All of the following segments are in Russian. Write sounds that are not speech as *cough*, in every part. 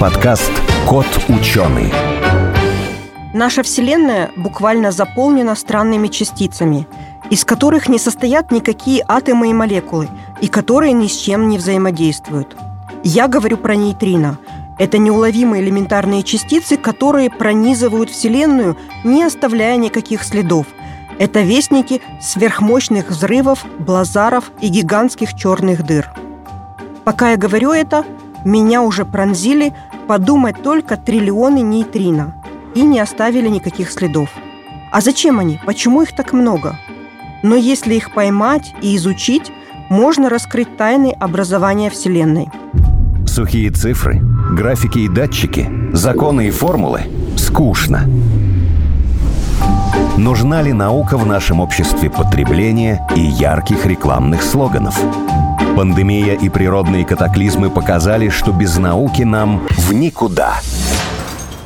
подкаст «Кот ученый». Наша Вселенная буквально заполнена странными частицами, из которых не состоят никакие атомы и молекулы, и которые ни с чем не взаимодействуют. Я говорю про нейтрино. Это неуловимые элементарные частицы, которые пронизывают Вселенную, не оставляя никаких следов. Это вестники сверхмощных взрывов, блазаров и гигантских черных дыр. Пока я говорю это, меня уже пронзили подумать только триллионы нейтрино и не оставили никаких следов. А зачем они? Почему их так много? Но если их поймать и изучить, можно раскрыть тайны образования Вселенной. Сухие цифры, графики и датчики, законы и формулы – скучно. Нужна ли наука в нашем обществе потребления и ярких рекламных слоганов? Пандемия и природные катаклизмы показали, что без науки нам в никуда.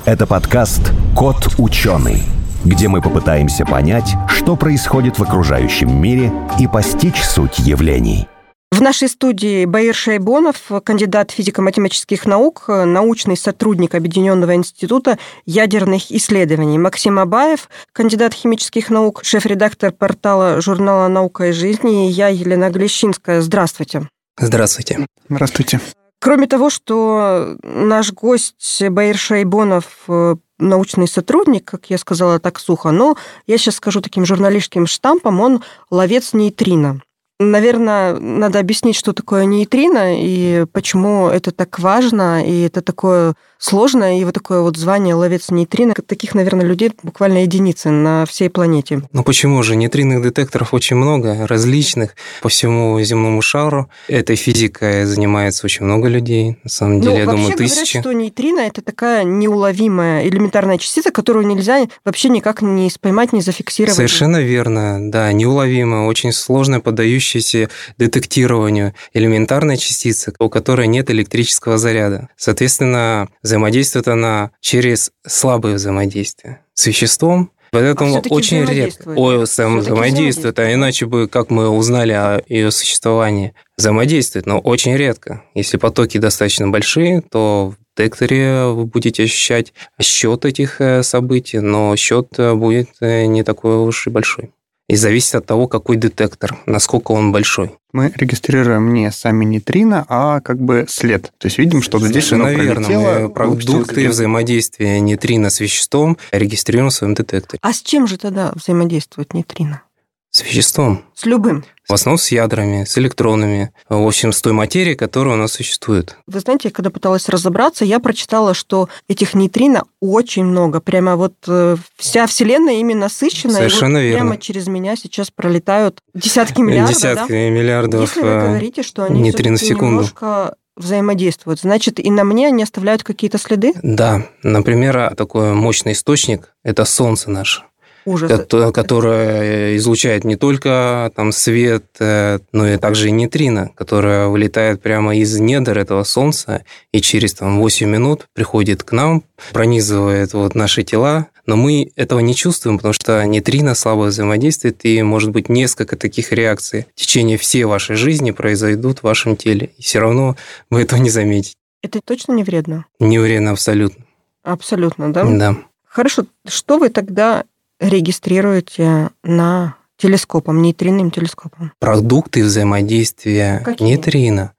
Это подкаст «Кот ученый», где мы попытаемся понять, что происходит в окружающем мире и постичь суть явлений. В нашей студии Баир Шайбонов, кандидат физико-математических наук, научный сотрудник Объединенного института ядерных исследований. Максим Абаев, кандидат химических наук, шеф-редактор портала журнала «Наука и жизнь». И я, Елена Глещинская. Здравствуйте. Здравствуйте. Здравствуйте. Кроме того, что наш гость Баир Шайбонов э, научный сотрудник, как я сказала так сухо, но я сейчас скажу таким журналистским штампом, он ловец нейтрино. Наверное, надо объяснить, что такое нейтрино и почему это так важно, и это такое сложное, и вот такое вот звание ловец нейтрино. Таких, наверное, людей буквально единицы на всей планете. Ну почему же? Нейтринных детекторов очень много, различных, по всему земному шару. Этой физикой занимается очень много людей. На самом деле, ну, я думаю, тысячи. говорят, что нейтрино – это такая неуловимая элементарная частица, которую нельзя вообще никак не поймать, не зафиксировать. Совершенно верно, да, неуловимая, очень сложная, поддающая поддающаяся детектированию элементарной частицы, у которой нет электрического заряда. Соответственно, взаимодействует она через слабое взаимодействие с веществом, Поэтому а очень редко. Ой, взаимодействует, а иначе бы, как мы узнали о ее существовании, взаимодействует, но очень редко. Если потоки достаточно большие, то в детекторе вы будете ощущать счет этих э, событий, но счет э, будет э, не такой уж и большой и зависит от того, какой детектор, насколько он большой. Мы регистрируем не сами нейтрино, а как бы след. То есть видим, что здесь оно наверное, пролетело. Мы продукты взаимодействия нейтрино с веществом регистрируем в своем детекторе. А с чем же тогда взаимодействует нейтрино? С веществом. С любым. В основном с ядрами, с электронами, в общем, с той материей, которая у нас существует. Вы знаете, когда пыталась разобраться, я прочитала, что этих нейтрино очень много. Прямо вот э, вся Вселенная ими насыщена. Совершенно и вот верно. Прямо через меня сейчас пролетают десятки миллиардов. Десятки да? миллиардов Если вы э, говорите, что они нейтрино в секунду. немножко взаимодействуют. Значит, и на мне они оставляют какие-то следы? Да. Например, такой мощный источник – это Солнце наше. Ужас. которая излучает не только там свет, э, но и также и нейтрино, которая вылетает прямо из недр этого Солнца и через там, 8 минут приходит к нам, пронизывает вот наши тела, но мы этого не чувствуем, потому что нейтрино слабо взаимодействует, и может быть несколько таких реакций в течение всей вашей жизни произойдут в вашем теле, и все равно вы этого не заметите. Это точно не вредно? Не вредно абсолютно. Абсолютно, да? Да. Хорошо, что вы тогда регистрируете на телескопом, нейтринным телескопом? Продукты взаимодействия Какие? нейтрино.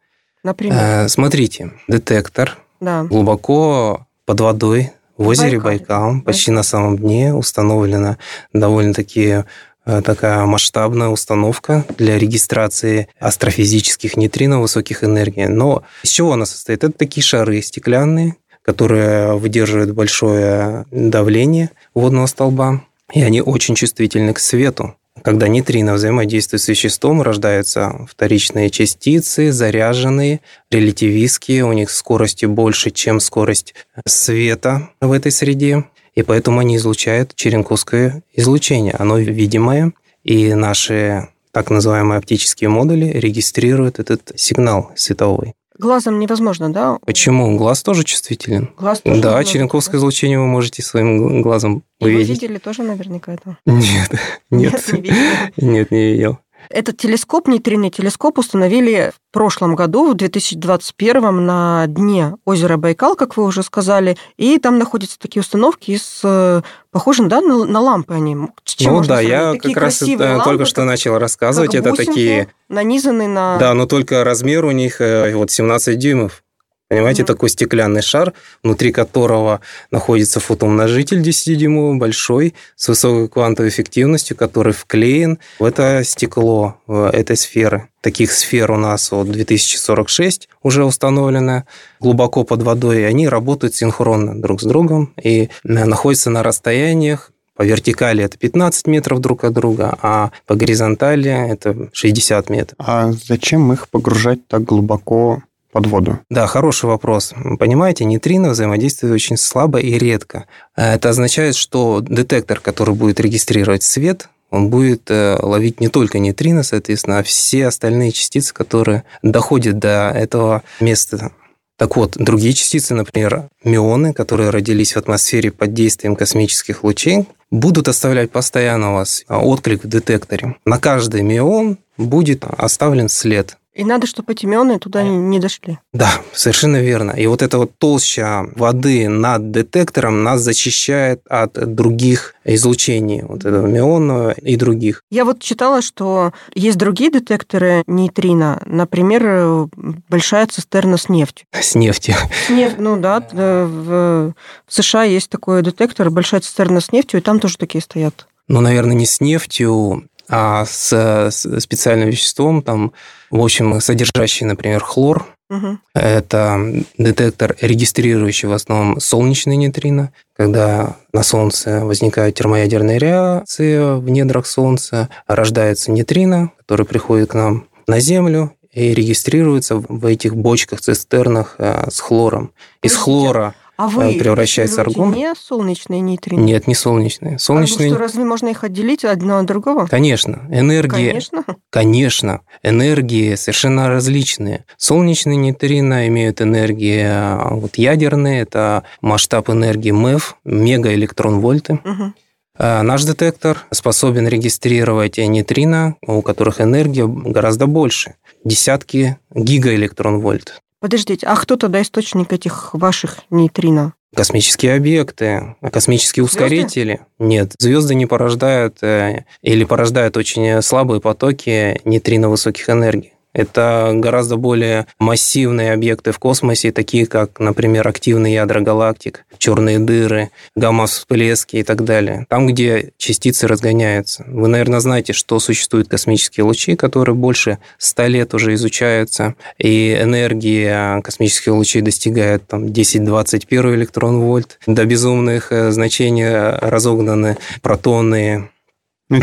Например? Э, смотрите, детектор да. глубоко под водой в озере Байкал. Байкал, почти на самом дне, установлена довольно-таки э, такая масштабная установка для регистрации астрофизических нейтрино высоких энергий. Но из чего она состоит? Это такие шары стеклянные, которые выдерживают большое давление водного столба. И они очень чувствительны к свету. Когда нейтрино взаимодействует с веществом, рождаются вторичные частицы, заряженные, релятивистские, у них скорости больше, чем скорость света в этой среде, и поэтому они излучают черенковское излучение. Оно видимое, и наши так называемые оптические модули регистрируют этот сигнал световой. Глазом невозможно, да? Почему? Глаз тоже чувствителен. Глаз тоже да, черенковское излучение вы можете своим глазом И вы увидеть. видели тоже наверняка это? Нет, *laughs* нет, Нет, не видели. нет, не видел. Этот телескоп, нейтринный телескоп, установили в прошлом году, в 2021, на дне озера Байкал, как вы уже сказали, и там находятся такие установки с э, похожим, да, на, на лампы они. Ну да, я такие как раз лампы, только что начал рассказывать, это такие... Нанизаны на... Да, но только размер у них э, вот 17 дюймов. Понимаете, mm-hmm. такой стеклянный шар, внутри которого находится фотоумножитель 10-дюймовый, большой, с высокой квантовой эффективностью, который вклеен в это стекло, в этой сферы. Таких сфер у нас вот 2046 уже установлено глубоко под водой, и они работают синхронно друг с другом и находятся на расстояниях по вертикали это 15 метров друг от друга, а по горизонтали это 60 метров. А зачем их погружать так глубоко под воду? Да, хороший вопрос. Понимаете, нейтрино взаимодействует очень слабо и редко. Это означает, что детектор, который будет регистрировать свет, он будет э, ловить не только нейтрино, соответственно, а все остальные частицы, которые доходят до этого места. Так вот, другие частицы, например, мионы, которые родились в атмосфере под действием космических лучей, будут оставлять постоянно у вас отклик в детекторе. На каждый мион будет оставлен след. И надо, чтобы эти мионы туда не дошли. Да, совершенно верно. И вот эта вот толща воды над детектором нас защищает от других излучений, вот этого мионного и других. Я вот читала, что есть другие детекторы нейтрино, например, большая цистерна с нефтью. С нефтью. С нефть, ну да, в США есть такой детектор, большая цистерна с нефтью, и там тоже такие стоят. Ну, наверное, не с нефтью, а с специальным веществом, там, в общем, содержащий, например, хлор. Угу. Это детектор, регистрирующий в основном солнечные нейтрино. Когда на Солнце возникают термоядерные реакции в недрах Солнца, рождается нейтрино, который приходит к нам на Землю и регистрируется в этих бочках, цистернах э, с хлором. Из хлора а вы превращается аргон. не солнечные нейтрино? Нет, не солнечные. Солнечные... А что, разве можно их отделить одно от другого? Конечно. Энергии... Конечно. Конечно. Энергии совершенно различные. Солнечные нейтрино имеют энергии а, вот, ядерные. Это масштаб энергии МЭФ, мегаэлектрон-вольты. Угу. Наш детектор способен регистрировать нейтрино, у которых энергия гораздо больше. Десятки гигаэлектрон-вольт. Подождите, а кто тогда источник этих ваших нейтрино? Космические объекты, космические звезды? ускорители. Нет, звезды не порождают э, или порождают очень слабые потоки нейтрино высоких энергий. Это гораздо более массивные объекты в космосе, такие как, например, активные ядра галактик, черные дыры, гамма-всплески и так далее. Там, где частицы разгоняются. Вы, наверное, знаете, что существуют космические лучи, которые больше 100 лет уже изучаются, и энергия космических лучей достигает там, 10-21 электрон-вольт. До безумных э, значений разогнаны протоны,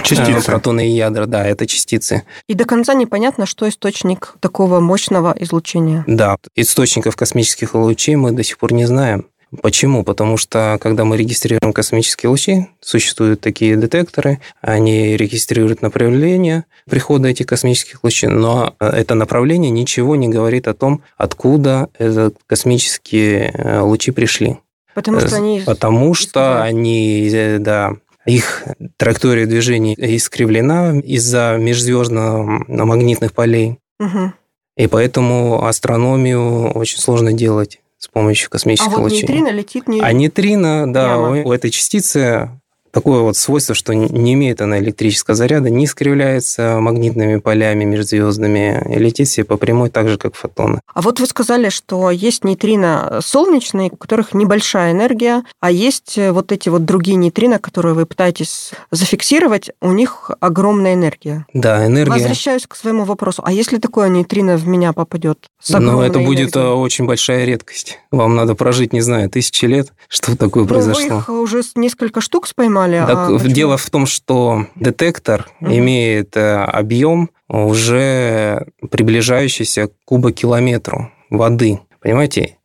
частицы. Протоны и ядра, да, это частицы. И до конца непонятно, что источник такого мощного излучения. Да, источников космических лучей мы до сих пор не знаем. Почему? Потому что, когда мы регистрируем космические лучи, существуют такие детекторы, они регистрируют направление прихода этих космических лучей, но это направление ничего не говорит о том, откуда эти космические э, лучи пришли. Потому что они... Потому что они, э, да, их траектория движения искривлена из-за межзвездно-магнитных полей. Угу. И поэтому астрономию очень сложно делать с помощью космических а вот нейтрино летит не... А нейтрино, да, у, у этой частицы такое вот свойство, что не имеет она электрического заряда, не искривляется магнитными полями межзвездными, и летит себе по прямой так же, как фотоны. А вот вы сказали, что есть нейтрино солнечные, у которых небольшая энергия, а есть вот эти вот другие нейтрино, которые вы пытаетесь зафиксировать, у них огромная энергия. Да, энергия... Возвращаюсь к своему вопросу. А если такое нейтрино в меня попадет? Ну, это будет энергией? очень большая редкость. Вам надо прожить, не знаю, тысячи лет, *laughs* чтобы такое произошло. Вы их уже несколько штук споймали, поймали. Так, а дело в том, что детектор угу. имеет э, объем уже приближающийся к кубокилометру воды. Понимаете?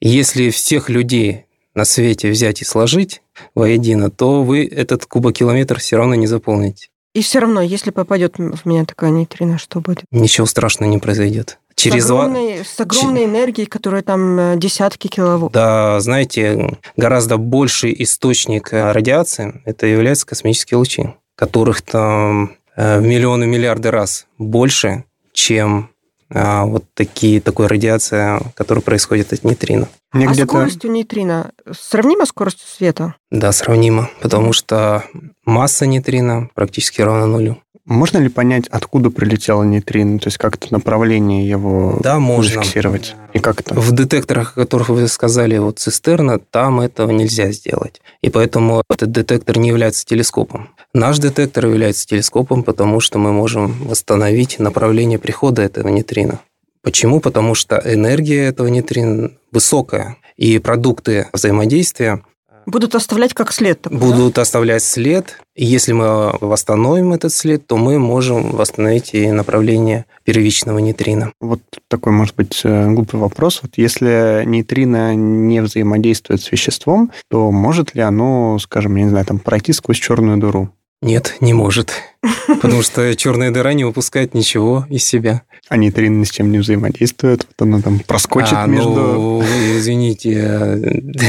Если всех людей на свете взять и сложить воедино, то вы этот кубокилометр все равно не заполните. И все равно, если попадет в меня такая нейтрино, что будет? Ничего страшного не произойдет через... С огромной, с огромной энергией, которая там э, десятки киловатт. Да, знаете, гораздо больший источник э, радиации это являются космические лучи, которых там в миллионы, миллиарды раз больше, чем а, вот такие, такой радиация, которая происходит от нейтрино. Мне а скорость у нейтрино сравнима скоростью света? Да, сравнима, потому что масса нейтрино практически равна нулю. Можно ли понять, откуда прилетело нейтрино? То есть как-то направление его да, можно. фиксировать? И как то В детекторах, о которых вы сказали, вот цистерна, там этого нельзя сделать. И поэтому этот детектор не является телескопом. Наш детектор является телескопом, потому что мы можем восстановить направление прихода этого нейтрина. Почему? Потому что энергия этого нейтрина высокая, и продукты взаимодействия Будут оставлять как след. Такой, будут да? оставлять след. И если мы восстановим этот след, то мы можем восстановить и направление первичного нейтрина. Вот такой, может быть, э, глупый вопрос. Вот если нейтрино не взаимодействует с веществом, то может ли оно, скажем, я не знаю, там, пройти сквозь черную дыру? Нет, не может. *laughs* Потому что черная дыра не выпускает ничего из себя. А нейтрино ни с чем не взаимодействует, вот оно там проскочит а, между... Ну, извините,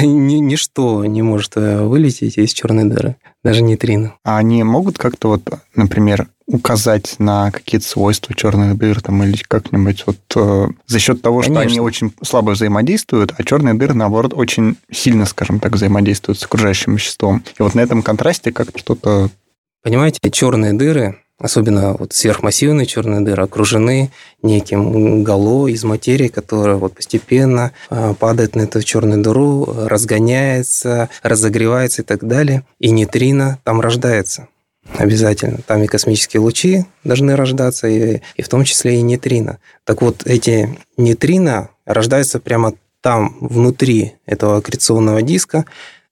ничто не может э, вылететь из черной дыры, даже нейтрино. А они могут как-то вот, например, указать на какие-то свойства черных дыр там, или как-нибудь вот э, за счет того, Конечно. что они очень слабо взаимодействуют, а черные дыры, наоборот, очень сильно, скажем так, взаимодействуют с окружающим веществом. И вот на этом контрасте как-то что-то... Понимаете, черные дыры особенно вот сверхмассивные черные дыры, окружены неким гало из материи, которая вот постепенно а, падает на эту черную дыру, разгоняется, разогревается и так далее. И нейтрино там рождается. Обязательно. Там и космические лучи должны рождаться, и, и в том числе и нейтрино. Так вот, эти нейтрино рождаются прямо там, внутри этого аккреционного диска,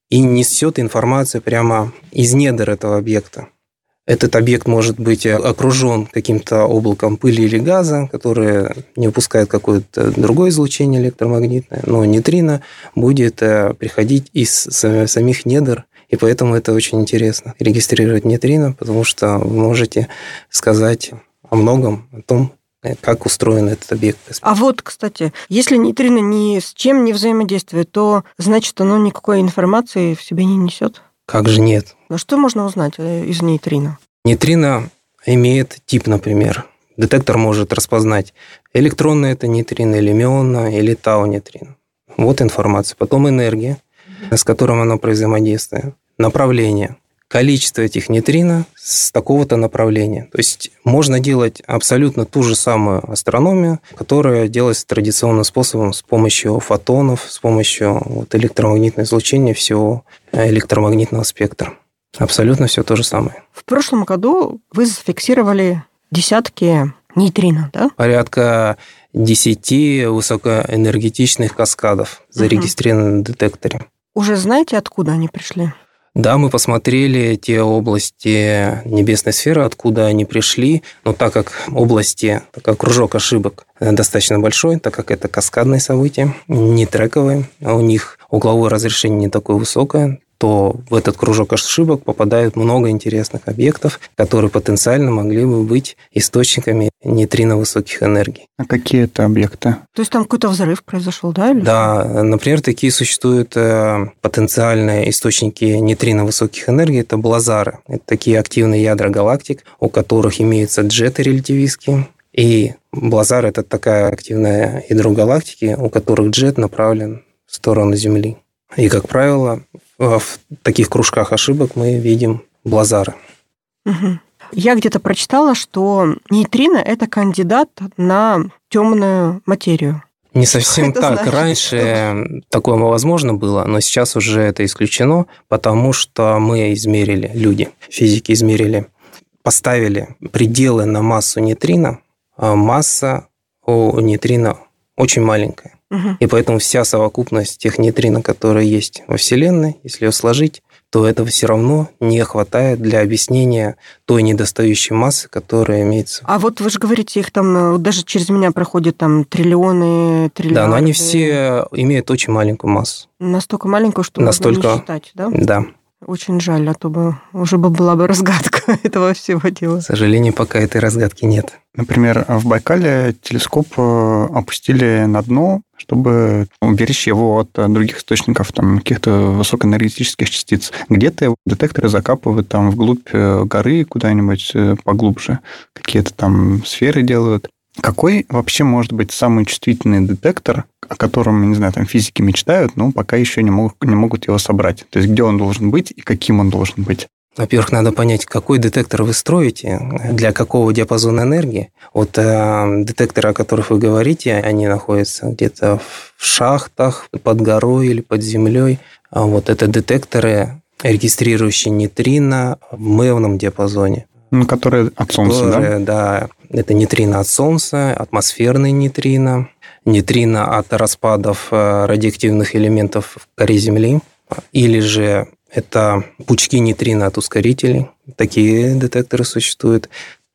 и несет информацию прямо из недр этого объекта. Этот объект может быть окружен каким-то облаком пыли или газа, которое не выпускает какое-то другое излучение электромагнитное, но нейтрино будет э, приходить из самих недр, и поэтому это очень интересно регистрировать нейтрино, потому что вы можете сказать о многом, о том, как устроен этот объект. А вот, кстати, если нейтрино ни с чем не взаимодействует, то значит оно никакой информации в себе не несет? Как же нет? Но что можно узнать э, из нейтрино? Нейтрино имеет тип, например. Детектор может распознать, электронное это нейтрино, или мионное, или тау-нейтрино. Вот информация. Потом энергия, с которым оно взаимодействует. Направление. Количество этих нейтрино с такого-то направления. То есть можно делать абсолютно ту же самую астрономию, которая делается традиционным способом с помощью фотонов, с помощью вот электромагнитного излучения всего электромагнитного спектра. Абсолютно все то же самое. В прошлом году вы зафиксировали десятки нейтрино, да? Порядка 10 высокоэнергетичных каскадов зарегистрированы угу. на детекторе. Уже знаете, откуда они пришли? Да, мы посмотрели те области небесной сферы, откуда они пришли, но так как области, так как кружок ошибок достаточно большой, так как это каскадные события, не трековые, а у них угловое разрешение не такое высокое, то в этот кружок ошибок попадают много интересных объектов, которые потенциально могли бы быть источниками нейтрино высоких энергий. А какие это объекты? То есть там какой-то взрыв произошел, да? Или да, например, такие существуют э, потенциальные источники нейтрино высоких энергий, это блазары. Это такие активные ядра галактик, у которых имеются джеты релятивистские, и блазар – это такая активная ядро галактики, у которых джет направлен в сторону Земли. И, как правило, в таких кружках ошибок мы видим блазары. Угу. Я где-то прочитала, что нейтрино – это кандидат на темную материю. Не совсем *laughs* это так. Значит, Раньше что? такое возможно было, но сейчас уже это исключено, потому что мы измерили, люди, физики измерили, поставили пределы на массу нейтрино, а масса у нейтрино очень маленькая. Угу. И поэтому вся совокупность тех нейтрино, которые есть во Вселенной, если ее сложить, то этого все равно не хватает для объяснения той недостающей массы, которая имеется. А вот вы же говорите, их там даже через меня проходят там триллионы, триллионы. Да, но они все имеют очень маленькую массу. Настолько маленькую, что Настолько... можно не считать, да? Да. Очень жаль, а то бы уже бы была бы разгадка *laughs* этого всего дела. К сожалению, пока этой разгадки нет. Например, в Байкале телескоп э, опустили на дно, чтобы уберечь его от других источников, там, каких-то высокоэнергетических частиц. Где-то детекторы закапывают там вглубь э, горы куда-нибудь э, поглубже, какие-то там сферы делают. Какой вообще может быть самый чувствительный детектор, о котором, не знаю, там физики мечтают, но пока еще не могут, не могут его собрать? То есть где он должен быть и каким он должен быть? Во-первых, надо понять, какой детектор вы строите, для какого диапазона энергии. Вот э, детекторы, о которых вы говорите, они находятся где-то в шахтах, под горой или под землей. А вот это детекторы, регистрирующие нейтрино в мэвном диапазоне. Ну, которые от Солнца, которые, да? Да, это нейтрино от Солнца, атмосферные нейтрино, нейтрино от распадов э, радиоактивных элементов в коре Земли, или же это пучки нейтрино от ускорителей. Такие детекторы существуют.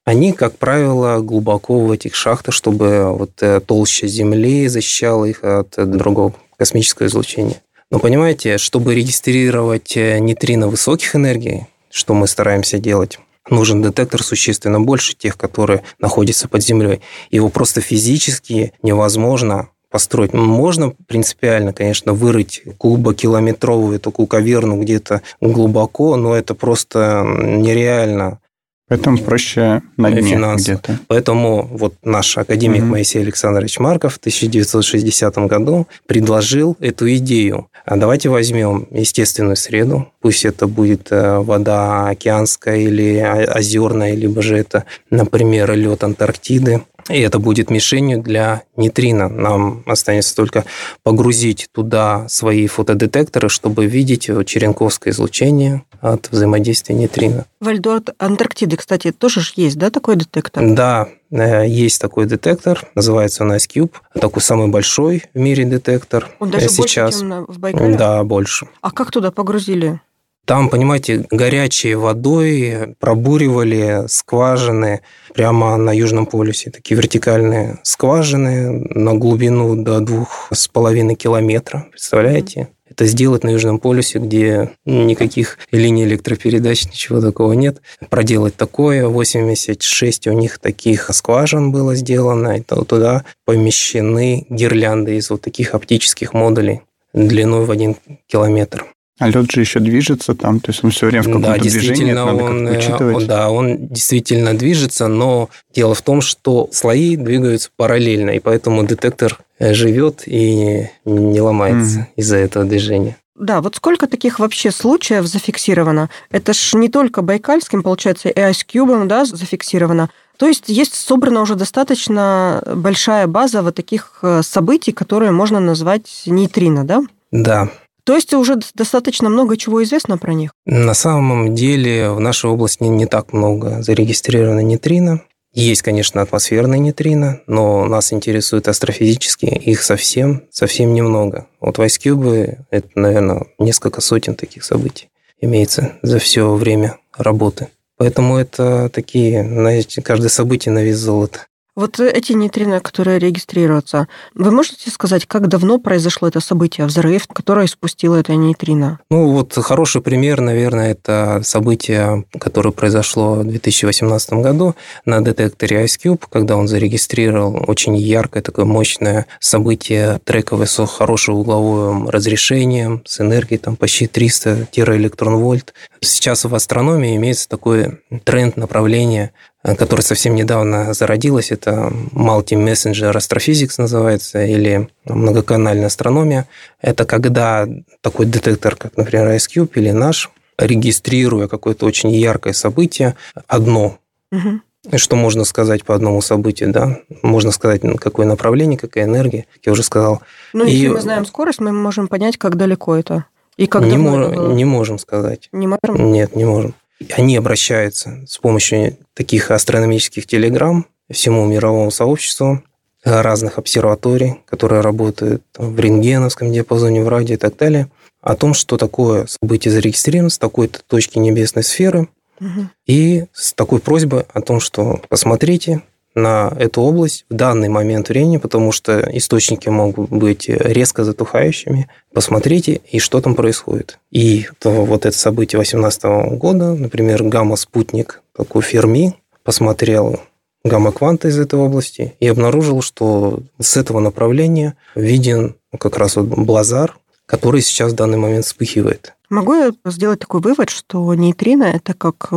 Они, как правило, глубоко в этих шахтах, чтобы вот э, толща Земли защищала их от другого космического излучения. Но понимаете, чтобы регистрировать э, нейтрино высоких энергий, что мы стараемся делать, нужен детектор существенно больше тех, которые находятся под землей. Его просто физически невозможно построить. Можно принципиально, конечно, вырыть кубокилометровую эту куковерну где-то глубоко, но это просто нереально. Поэтому проще на дне где-то. Поэтому вот наш академик угу. Моисей Александрович Марков в 1960 году предложил эту идею. А давайте возьмем естественную среду, пусть это будет э, вода океанская или озерная, либо же это, например, лед Антарктиды. И это будет мишенью для нейтрино. Нам останется только погрузить туда свои фотодетекторы, чтобы видеть черенковское излучение от взаимодействия нейтрино. В льду Антарктиды, кстати, тоже же есть, да, такой детектор? Да, э, есть такой детектор, называется он IceCube, такой самый большой в мире детектор. Он даже сейчас. больше, чем в Байкале? Да, больше. А как туда погрузили? Там, понимаете, горячей водой пробуривали скважины прямо на Южном полюсе. Такие вертикальные скважины на глубину до двух с половиной километра. Представляете? Это сделать на Южном полюсе, где никаких линий электропередач, ничего такого нет. Проделать такое. 86 у них таких скважин было сделано. И туда помещены гирлянды из вот таких оптических модулей длиной в один километр. А лед же еще движется там, то есть он все время в каком-то да, движении, это надо он, э, учитывать. Да, он действительно движется, но дело в том, что слои двигаются параллельно, и поэтому детектор э, живет и не ломается mm. из-за этого движения. Да, вот сколько таких вообще случаев зафиксировано? Это ж не только Байкальским, получается, и Ice да, зафиксировано. То есть есть собрана уже достаточно большая база вот таких э, событий, которые можно назвать нейтрино, да? Да, то есть уже достаточно много чего известно про них? На самом деле в нашей области не, так много зарегистрировано нейтрино. Есть, конечно, атмосферные нейтрино, но нас интересуют астрофизические, их совсем, совсем немного. Вот в Ice это, наверное, несколько сотен таких событий имеется за все время работы. Поэтому это такие, знаете, каждое событие на вес золота. Вот эти нейтрино, которые регистрируются, вы можете сказать, как давно произошло это событие, взрыв, которое спустило это нейтрино? Ну, вот хороший пример, наверное, это событие, которое произошло в 2018 году на детекторе IceCube, когда он зарегистрировал очень яркое, такое мощное событие трековое с хорошим угловым разрешением, с энергией там почти 300 тераэлектрон-вольт. Сейчас в астрономии имеется такой тренд направления которая совсем недавно зародилась. Это Multi-Messenger Astrophysics называется, или многоканальная астрономия. Это когда такой детектор, как, например, IceCube или наш, регистрируя какое-то очень яркое событие, одно, угу. Что можно сказать по одному событию, да? Можно сказать, какое направление, какая энергия, как я уже сказал. Ну, и... если мы знаем скорость, мы можем понять, как далеко это. И как не, мо- не можем сказать. Не можем? Нет, не можем. Они обращаются с помощью таких астрономических телеграмм всему мировому сообществу разных обсерваторий, которые работают в рентгеновском диапазоне, в радио и так далее, о том, что такое событие зарегистрировано с такой-то точки небесной сферы, угу. и с такой просьбой о том, что посмотрите, на эту область в данный момент времени, потому что источники могут быть резко затухающими. Посмотрите, и что там происходит. И то, вот это событие 2018 года, например, гамма-спутник, такой Ферми, посмотрел гамма-кванты из этой области и обнаружил, что с этого направления виден как раз вот блазар, который сейчас в данный момент вспыхивает. Могу я сделать такой вывод, что нейтрино – это как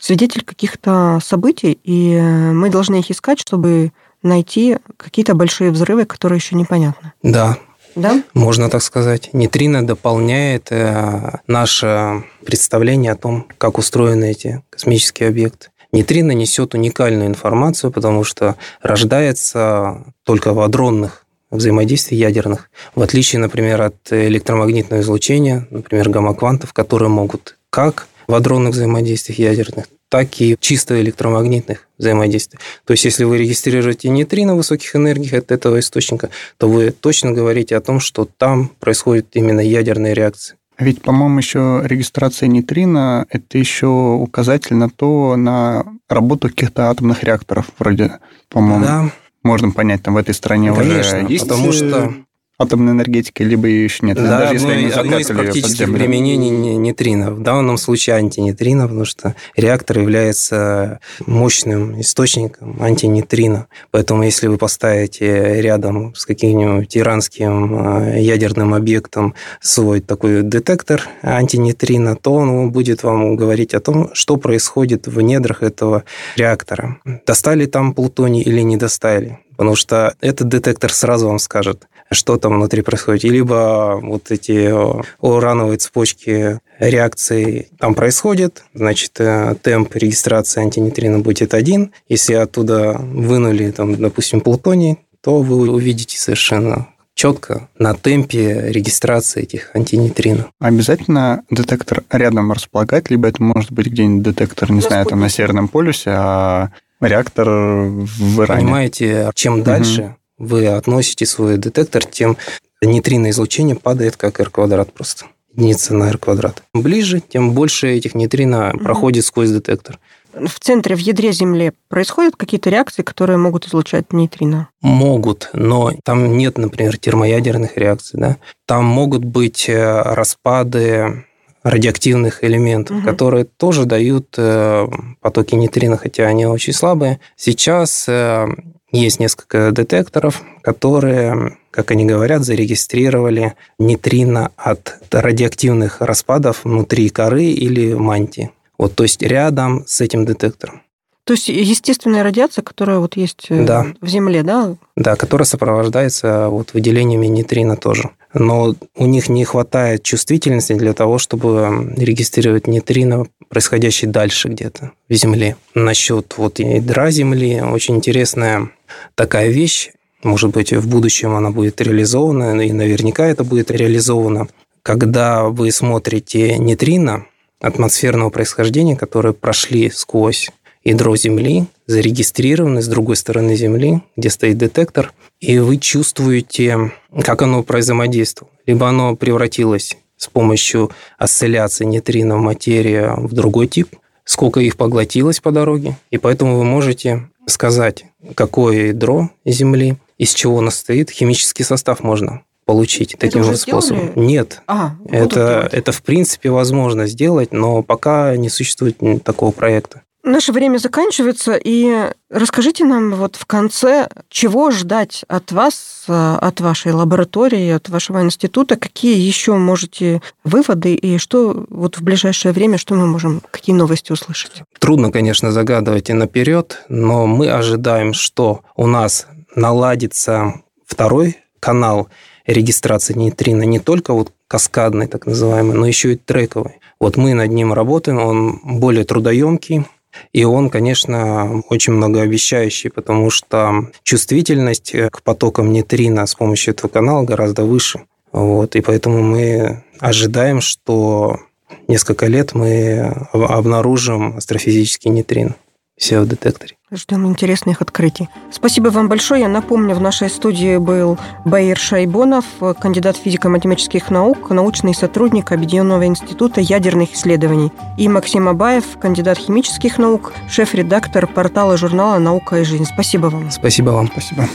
свидетель каких-то событий, и мы должны их искать, чтобы найти какие-то большие взрывы, которые еще непонятны. Да, да? Можно так сказать. Нейтрино дополняет э, наше представление о том, как устроены эти космические объекты. Нейтрино несет уникальную информацию, потому что рождается только в адронных взаимодействий ядерных, в отличие, например, от электромагнитного излучения, например, гамма-квантов, которые могут как в адронных взаимодействиях ядерных, так и чисто электромагнитных взаимодействий. То есть, если вы регистрируете нейтрино высоких энергий от этого источника, то вы точно говорите о том, что там происходит именно ядерная реакция. Ведь, по-моему, еще регистрация нейтрино – это еще указатель на то, на работу каких-то атомных реакторов, вроде, по-моему. Да, можно понять, там в этой стране Конечно, уже есть потому что атомной энергетики, либо ее еще нет. Да, Даже одно, если одно из практических применений нейтрино. В данном случае антинейтрино, потому что реактор является мощным источником антинейтрино. Поэтому если вы поставите рядом с каким-нибудь иранским э, ядерным объектом свой такой детектор антинейтрино, то он будет вам говорить о том, что происходит в недрах этого реактора. Достали там плутоний или не достали. Потому что этот детектор сразу вам скажет, что там внутри происходит. Либо вот эти урановые цепочки реакции там происходят, значит, э, темп регистрации антинейтрино будет один. Если оттуда вынули, там, допустим, плутоний, то вы увидите совершенно четко на темпе регистрации этих антинейтрино. Обязательно детектор рядом располагать, либо это может быть где-нибудь детектор, не знаю, там на Северном полюсе, а реактор в Иране. Понимаете, чем дальше, вы относите свой детектор, тем нейтрино излучение падает как r квадрат просто. Единица на r квадрат. Ближе, тем больше этих нейтрино угу. проходит сквозь детектор. В центре, в ядре Земли происходят какие-то реакции, которые могут излучать нейтрино? Могут, но там нет, например, термоядерных реакций. Да? Там могут быть э, распады радиоактивных элементов, угу. которые тоже дают э, потоки нейтрино, хотя они очень слабые. Сейчас э, есть несколько детекторов, которые, как они говорят, зарегистрировали нейтрино от радиоактивных распадов внутри коры или мантии. Вот, то есть рядом с этим детектором. То есть естественная радиация, которая вот есть э, да. в Земле, да? Да, которая сопровождается вот выделениями нейтрино тоже. Но у них не хватает чувствительности для того, чтобы регистрировать нейтрино, происходящие дальше где-то в Земле. Насчет вот ядра Земли очень интересная такая вещь. Может быть, в будущем она будет реализована, и наверняка это будет реализовано. Когда вы смотрите нейтрино атмосферного происхождения, которые прошли сквозь ядро Земли, зарегистрированы с другой стороны Земли, где стоит детектор, и вы чувствуете, как оно взаимодействовало. Либо оно превратилось с помощью осцилляции нейтрино в материи в другой тип, сколько их поглотилось по дороге, и поэтому вы можете сказать, какое ядро Земли, из чего оно состоит, химический состав можно получить таким же способом. Нет. А, это, это в принципе возможно сделать, но пока не существует такого проекта. Наше время заканчивается, и расскажите нам вот в конце, чего ждать от вас, э, от вашей лаборатории, от вашего института, какие еще можете выводы, и что вот в ближайшее время, что мы можем, какие новости услышать? Трудно, конечно, загадывать и наперед, но мы ожидаем, что у нас наладится второй канал регистрации нейтрино, не только вот каскадный, так называемый, но еще и трековый. Вот мы над ним работаем, он более трудоемкий, и он, конечно, очень многообещающий, потому что чувствительность к потокам нейтрино с помощью этого канала гораздо выше. Вот, и поэтому мы ожидаем, что несколько лет мы обнаружим астрофизический нейтрино SEO-детекторе. Ждем интересных открытий. Спасибо вам большое. Я напомню, в нашей студии был Баир Шайбонов, кандидат физико-математических наук, научный сотрудник Объединенного института ядерных исследований, и Максим Абаев, кандидат химических наук, шеф-редактор портала журнала «Наука и жизнь». Спасибо вам. Спасибо вам. Спасибо.